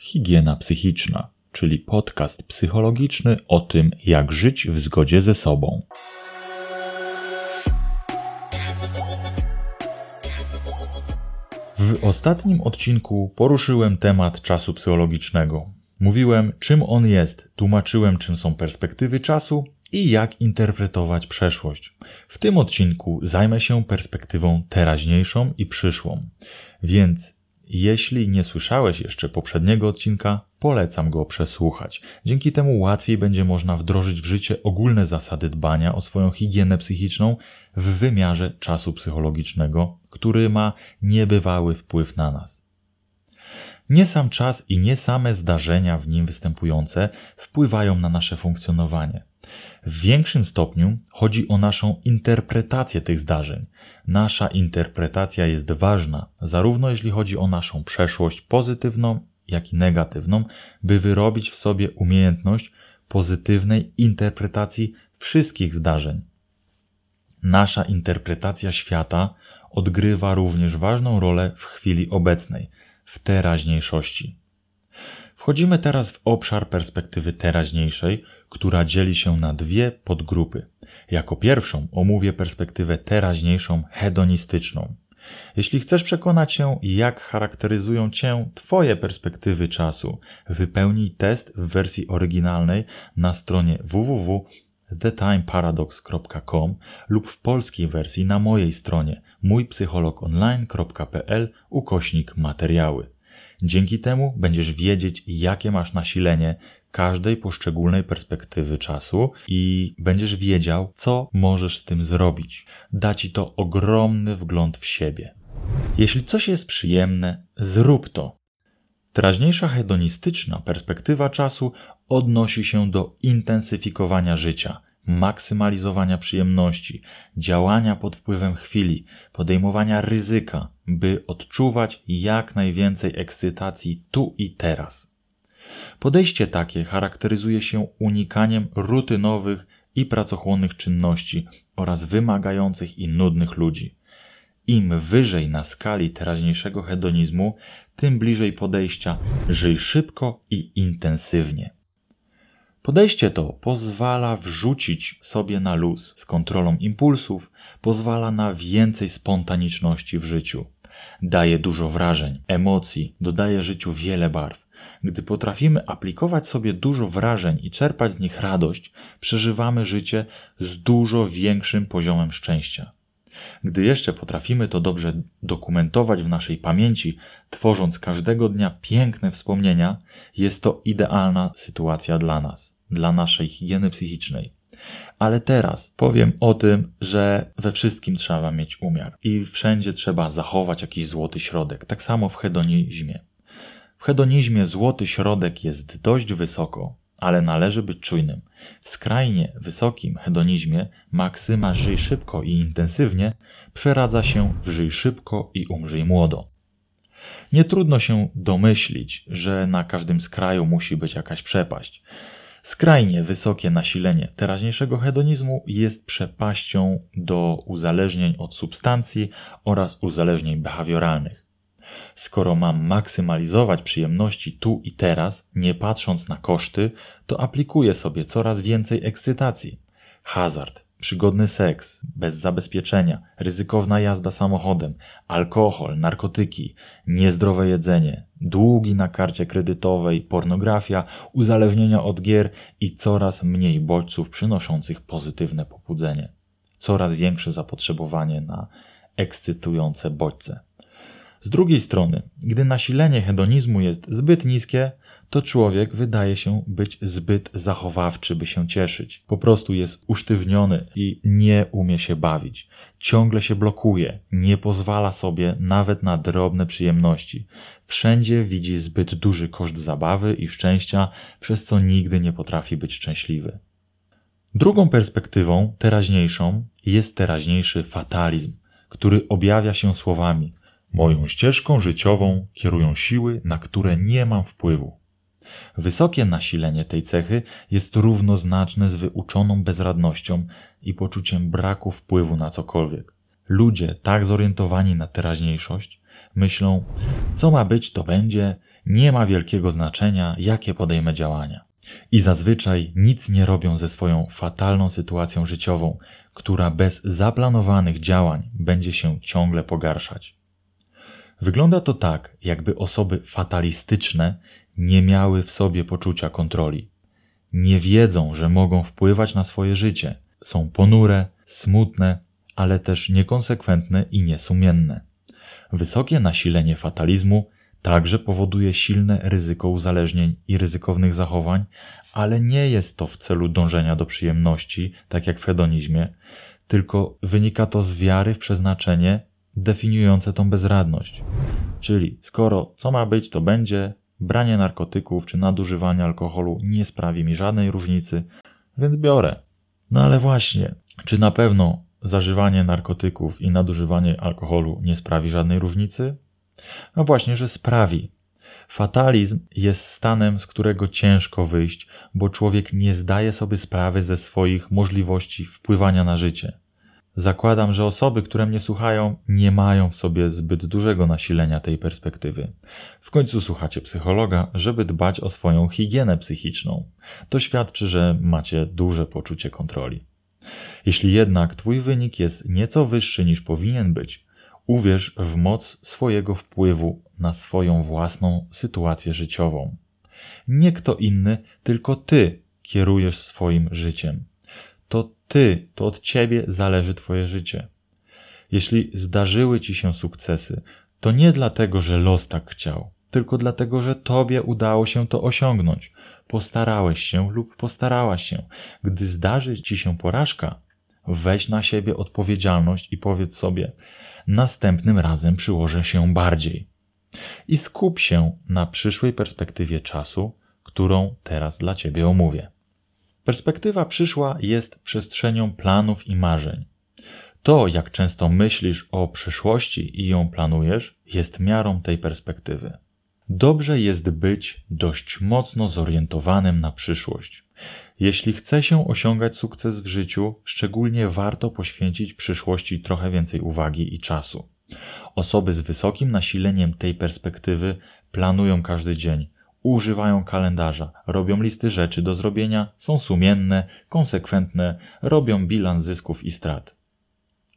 Higiena psychiczna, czyli podcast psychologiczny o tym, jak żyć w zgodzie ze sobą. W ostatnim odcinku poruszyłem temat czasu psychologicznego. Mówiłem, czym on jest, tłumaczyłem, czym są perspektywy czasu i jak interpretować przeszłość. W tym odcinku zajmę się perspektywą teraźniejszą i przyszłą. Więc jeśli nie słyszałeś jeszcze poprzedniego odcinka, polecam go przesłuchać. Dzięki temu łatwiej będzie można wdrożyć w życie ogólne zasady dbania o swoją higienę psychiczną w wymiarze czasu psychologicznego, który ma niebywały wpływ na nas. Nie sam czas i nie same zdarzenia w nim występujące wpływają na nasze funkcjonowanie. W większym stopniu chodzi o naszą interpretację tych zdarzeń. Nasza interpretacja jest ważna, zarówno jeśli chodzi o naszą przeszłość pozytywną, jak i negatywną, by wyrobić w sobie umiejętność pozytywnej interpretacji wszystkich zdarzeń. Nasza interpretacja świata odgrywa również ważną rolę w chwili obecnej, w teraźniejszości. Wchodzimy teraz w obszar perspektywy teraźniejszej, która dzieli się na dwie podgrupy. Jako pierwszą omówię perspektywę teraźniejszą hedonistyczną. Jeśli chcesz przekonać się, jak charakteryzują Cię Twoje perspektywy czasu, wypełnij test w wersji oryginalnej na stronie www.thetimeparadox.com lub w polskiej wersji na mojej stronie mójpsychologonline.pl ukośnik materiały. Dzięki temu będziesz wiedzieć, jakie masz nasilenie każdej poszczególnej perspektywy czasu i będziesz wiedział, co możesz z tym zrobić. Da ci to ogromny wgląd w siebie. Jeśli coś jest przyjemne, zrób to. Teraźniejsza hedonistyczna perspektywa czasu odnosi się do intensyfikowania życia, maksymalizowania przyjemności, działania pod wpływem chwili, podejmowania ryzyka, by odczuwać jak najwięcej ekscytacji tu i teraz. Podejście takie charakteryzuje się unikaniem rutynowych i pracochłonnych czynności oraz wymagających i nudnych ludzi. Im wyżej na skali teraźniejszego hedonizmu, tym bliżej podejścia żyj szybko i intensywnie. Podejście to pozwala wrzucić sobie na luz z kontrolą impulsów, pozwala na więcej spontaniczności w życiu. Daje dużo wrażeń, emocji, dodaje życiu wiele barw. Gdy potrafimy aplikować sobie dużo wrażeń i czerpać z nich radość, przeżywamy życie z dużo większym poziomem szczęścia. Gdy jeszcze potrafimy to dobrze dokumentować w naszej pamięci, tworząc każdego dnia piękne wspomnienia, jest to idealna sytuacja dla nas dla naszej higieny psychicznej. Ale teraz powiem o tym, że we wszystkim trzeba mieć umiar i wszędzie trzeba zachować jakiś złoty środek. Tak samo w hedonizmie. W hedonizmie złoty środek jest dość wysoko, ale należy być czujnym. W skrajnie wysokim hedonizmie maksyma żyj szybko i intensywnie przeradza się w żyj szybko i umrzyj młodo. Nie trudno się domyślić, że na każdym skraju musi być jakaś przepaść. Skrajnie wysokie nasilenie teraźniejszego hedonizmu jest przepaścią do uzależnień od substancji oraz uzależnień behawioralnych. Skoro mam maksymalizować przyjemności tu i teraz, nie patrząc na koszty, to aplikuję sobie coraz więcej ekscytacji. Hazard, przygodny seks, bez zabezpieczenia, ryzykowna jazda samochodem, alkohol, narkotyki, niezdrowe jedzenie, długi na karcie kredytowej, pornografia, uzależnienia od gier i coraz mniej bodźców przynoszących pozytywne pobudzenie. Coraz większe zapotrzebowanie na ekscytujące bodźce. Z drugiej strony, gdy nasilenie hedonizmu jest zbyt niskie, to człowiek wydaje się być zbyt zachowawczy, by się cieszyć. Po prostu jest usztywniony i nie umie się bawić. Ciągle się blokuje, nie pozwala sobie nawet na drobne przyjemności. Wszędzie widzi zbyt duży koszt zabawy i szczęścia, przez co nigdy nie potrafi być szczęśliwy. Drugą perspektywą, teraźniejszą, jest teraźniejszy fatalizm, który objawia się słowami: Moją ścieżką życiową kierują siły, na które nie mam wpływu. Wysokie nasilenie tej cechy jest równoznaczne z wyuczoną bezradnością i poczuciem braku wpływu na cokolwiek. Ludzie tak zorientowani na teraźniejszość myślą, co ma być, to będzie, nie ma wielkiego znaczenia, jakie podejmę działania. I zazwyczaj nic nie robią ze swoją fatalną sytuacją życiową, która bez zaplanowanych działań będzie się ciągle pogarszać. Wygląda to tak, jakby osoby fatalistyczne nie miały w sobie poczucia kontroli. Nie wiedzą, że mogą wpływać na swoje życie. Są ponure, smutne, ale też niekonsekwentne i niesumienne. Wysokie nasilenie fatalizmu także powoduje silne ryzyko uzależnień i ryzykownych zachowań, ale nie jest to w celu dążenia do przyjemności, tak jak w hedonizmie, tylko wynika to z wiary w przeznaczenie definiujące tą bezradność. Czyli skoro co ma być, to będzie, branie narkotyków czy nadużywanie alkoholu nie sprawi mi żadnej różnicy, więc biorę. No ale właśnie, czy na pewno zażywanie narkotyków i nadużywanie alkoholu nie sprawi żadnej różnicy? No właśnie, że sprawi. Fatalizm jest stanem, z którego ciężko wyjść, bo człowiek nie zdaje sobie sprawy ze swoich możliwości wpływania na życie. Zakładam, że osoby, które mnie słuchają, nie mają w sobie zbyt dużego nasilenia tej perspektywy. W końcu słuchacie psychologa, żeby dbać o swoją higienę psychiczną. To świadczy, że macie duże poczucie kontroli. Jeśli jednak Twój wynik jest nieco wyższy niż powinien być, uwierz w moc swojego wpływu na swoją własną sytuację życiową. Nie kto inny, tylko Ty kierujesz swoim życiem. Ty, to od Ciebie zależy Twoje życie. Jeśli zdarzyły Ci się sukcesy, to nie dlatego, że los tak chciał, tylko dlatego, że Tobie udało się to osiągnąć. Postarałeś się lub postarałaś się. Gdy zdarzy Ci się porażka, weź na siebie odpowiedzialność i powiedz sobie: Następnym razem przyłożę się bardziej. I skup się na przyszłej perspektywie czasu, którą teraz dla Ciebie omówię. Perspektywa przyszła jest przestrzenią planów i marzeń. To, jak często myślisz o przyszłości i ją planujesz, jest miarą tej perspektywy. Dobrze jest być dość mocno zorientowanym na przyszłość. Jeśli chce się osiągać sukces w życiu, szczególnie warto poświęcić przyszłości trochę więcej uwagi i czasu. Osoby z wysokim nasileniem tej perspektywy planują każdy dzień, używają kalendarza, robią listy rzeczy do zrobienia, są sumienne, konsekwentne, robią bilans zysków i strat.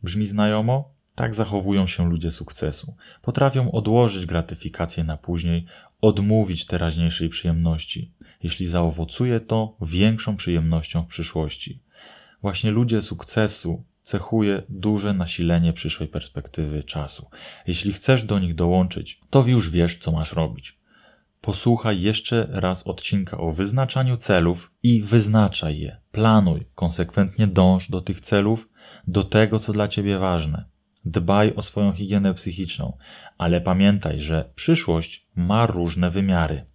Brzmi znajomo? Tak zachowują się ludzie sukcesu. Potrafią odłożyć gratyfikację na później, odmówić teraźniejszej przyjemności, jeśli zaowocuje to większą przyjemnością w przyszłości. Właśnie ludzie sukcesu cechuje duże nasilenie przyszłej perspektywy czasu. Jeśli chcesz do nich dołączyć, to już wiesz, co masz robić. Posłuchaj jeszcze raz odcinka o wyznaczaniu celów i wyznaczaj je. Planuj, konsekwentnie dąż do tych celów, do tego, co dla ciebie ważne. Dbaj o swoją higienę psychiczną, ale pamiętaj, że przyszłość ma różne wymiary.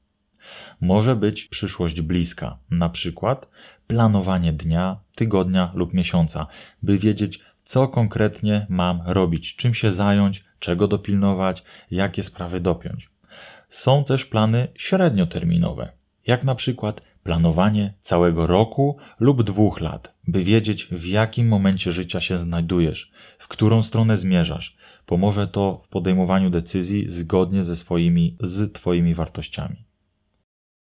Może być przyszłość bliska, na przykład planowanie dnia, tygodnia lub miesiąca, by wiedzieć, co konkretnie mam robić, czym się zająć, czego dopilnować, jakie sprawy dopiąć. Są też plany średnioterminowe, jak na przykład planowanie całego roku lub dwóch lat, by wiedzieć w jakim momencie życia się znajdujesz, w którą stronę zmierzasz. Pomoże to w podejmowaniu decyzji zgodnie ze swoimi, z Twoimi wartościami.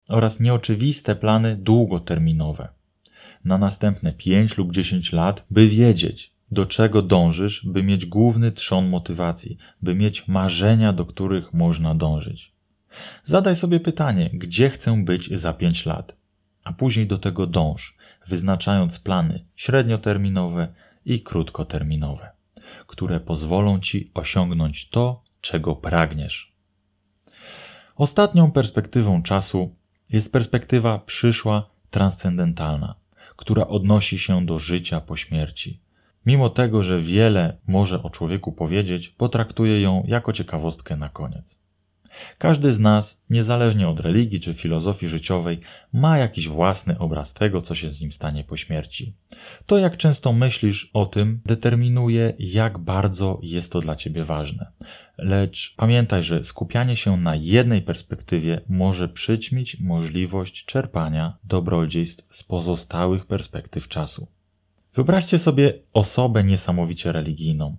Oraz nieoczywiste plany długoterminowe. Na następne 5 lub 10 lat, by wiedzieć, do czego dążysz, by mieć główny trzon motywacji, by mieć marzenia, do których można dążyć. Zadaj sobie pytanie, gdzie chcę być za 5 lat, a później do tego dąż, wyznaczając plany średnioterminowe i krótkoterminowe, które pozwolą ci osiągnąć to, czego pragniesz. Ostatnią perspektywą czasu jest perspektywa przyszła, transcendentalna, która odnosi się do życia po śmierci. Mimo tego, że wiele może o człowieku powiedzieć, potraktuję ją jako ciekawostkę na koniec. Każdy z nas, niezależnie od religii czy filozofii życiowej, ma jakiś własny obraz tego, co się z nim stanie po śmierci. To, jak często myślisz o tym, determinuje, jak bardzo jest to dla ciebie ważne. Lecz pamiętaj, że skupianie się na jednej perspektywie może przyćmić możliwość czerpania dobrodziejstw z pozostałych perspektyw czasu. Wyobraźcie sobie osobę niesamowicie religijną.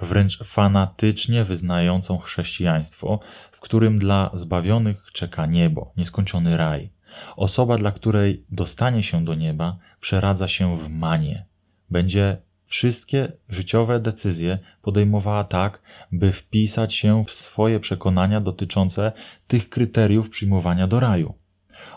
Wręcz fanatycznie wyznającą chrześcijaństwo, w którym dla zbawionych czeka niebo, nieskończony raj. Osoba, dla której dostanie się do nieba, przeradza się w manię. Będzie wszystkie życiowe decyzje podejmowała tak, by wpisać się w swoje przekonania dotyczące tych kryteriów przyjmowania do raju.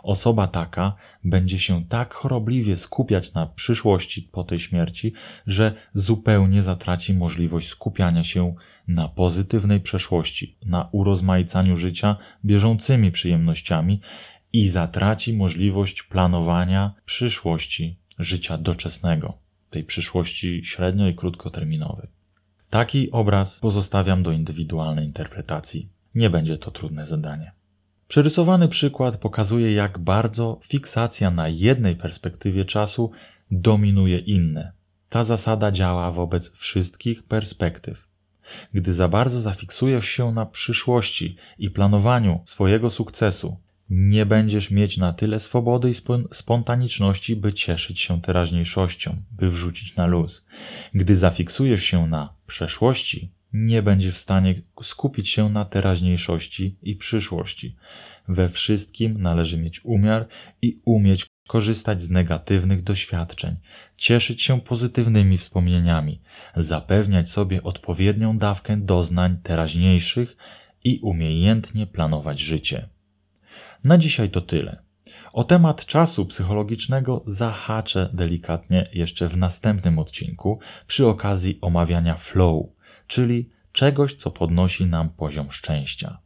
Osoba taka będzie się tak chorobliwie skupiać na przyszłości po tej śmierci, że zupełnie zatraci możliwość skupiania się na pozytywnej przeszłości, na urozmaicaniu życia bieżącymi przyjemnościami i zatraci możliwość planowania przyszłości życia doczesnego, tej przyszłości średnio i krótkoterminowej. Taki obraz pozostawiam do indywidualnej interpretacji. Nie będzie to trudne zadanie. Przerysowany przykład pokazuje, jak bardzo fiksacja na jednej perspektywie czasu dominuje inne. Ta zasada działa wobec wszystkich perspektyw. Gdy za bardzo zafiksujesz się na przyszłości i planowaniu swojego sukcesu, nie będziesz mieć na tyle swobody i spontaniczności, by cieszyć się teraźniejszością, by wrzucić na luz. Gdy zafiksujesz się na przeszłości, nie będzie w stanie skupić się na teraźniejszości i przyszłości. We wszystkim należy mieć umiar i umieć korzystać z negatywnych doświadczeń, cieszyć się pozytywnymi wspomnieniami, zapewniać sobie odpowiednią dawkę doznań teraźniejszych i umiejętnie planować życie. Na dzisiaj to tyle. O temat czasu psychologicznego zahaczę delikatnie jeszcze w następnym odcinku przy okazji omawiania flow, czyli czegoś, co podnosi nam poziom szczęścia.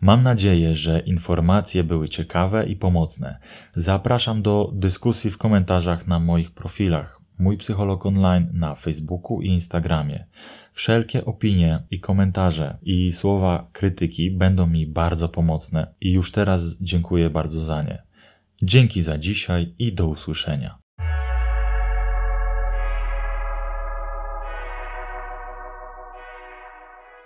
Mam nadzieję, że informacje były ciekawe i pomocne. Zapraszam do dyskusji w komentarzach na moich profilach. Mój psycholog online na Facebooku i Instagramie. Wszelkie opinie i komentarze i słowa krytyki będą mi bardzo pomocne i już teraz dziękuję bardzo za nie. Dzięki za dzisiaj i do usłyszenia.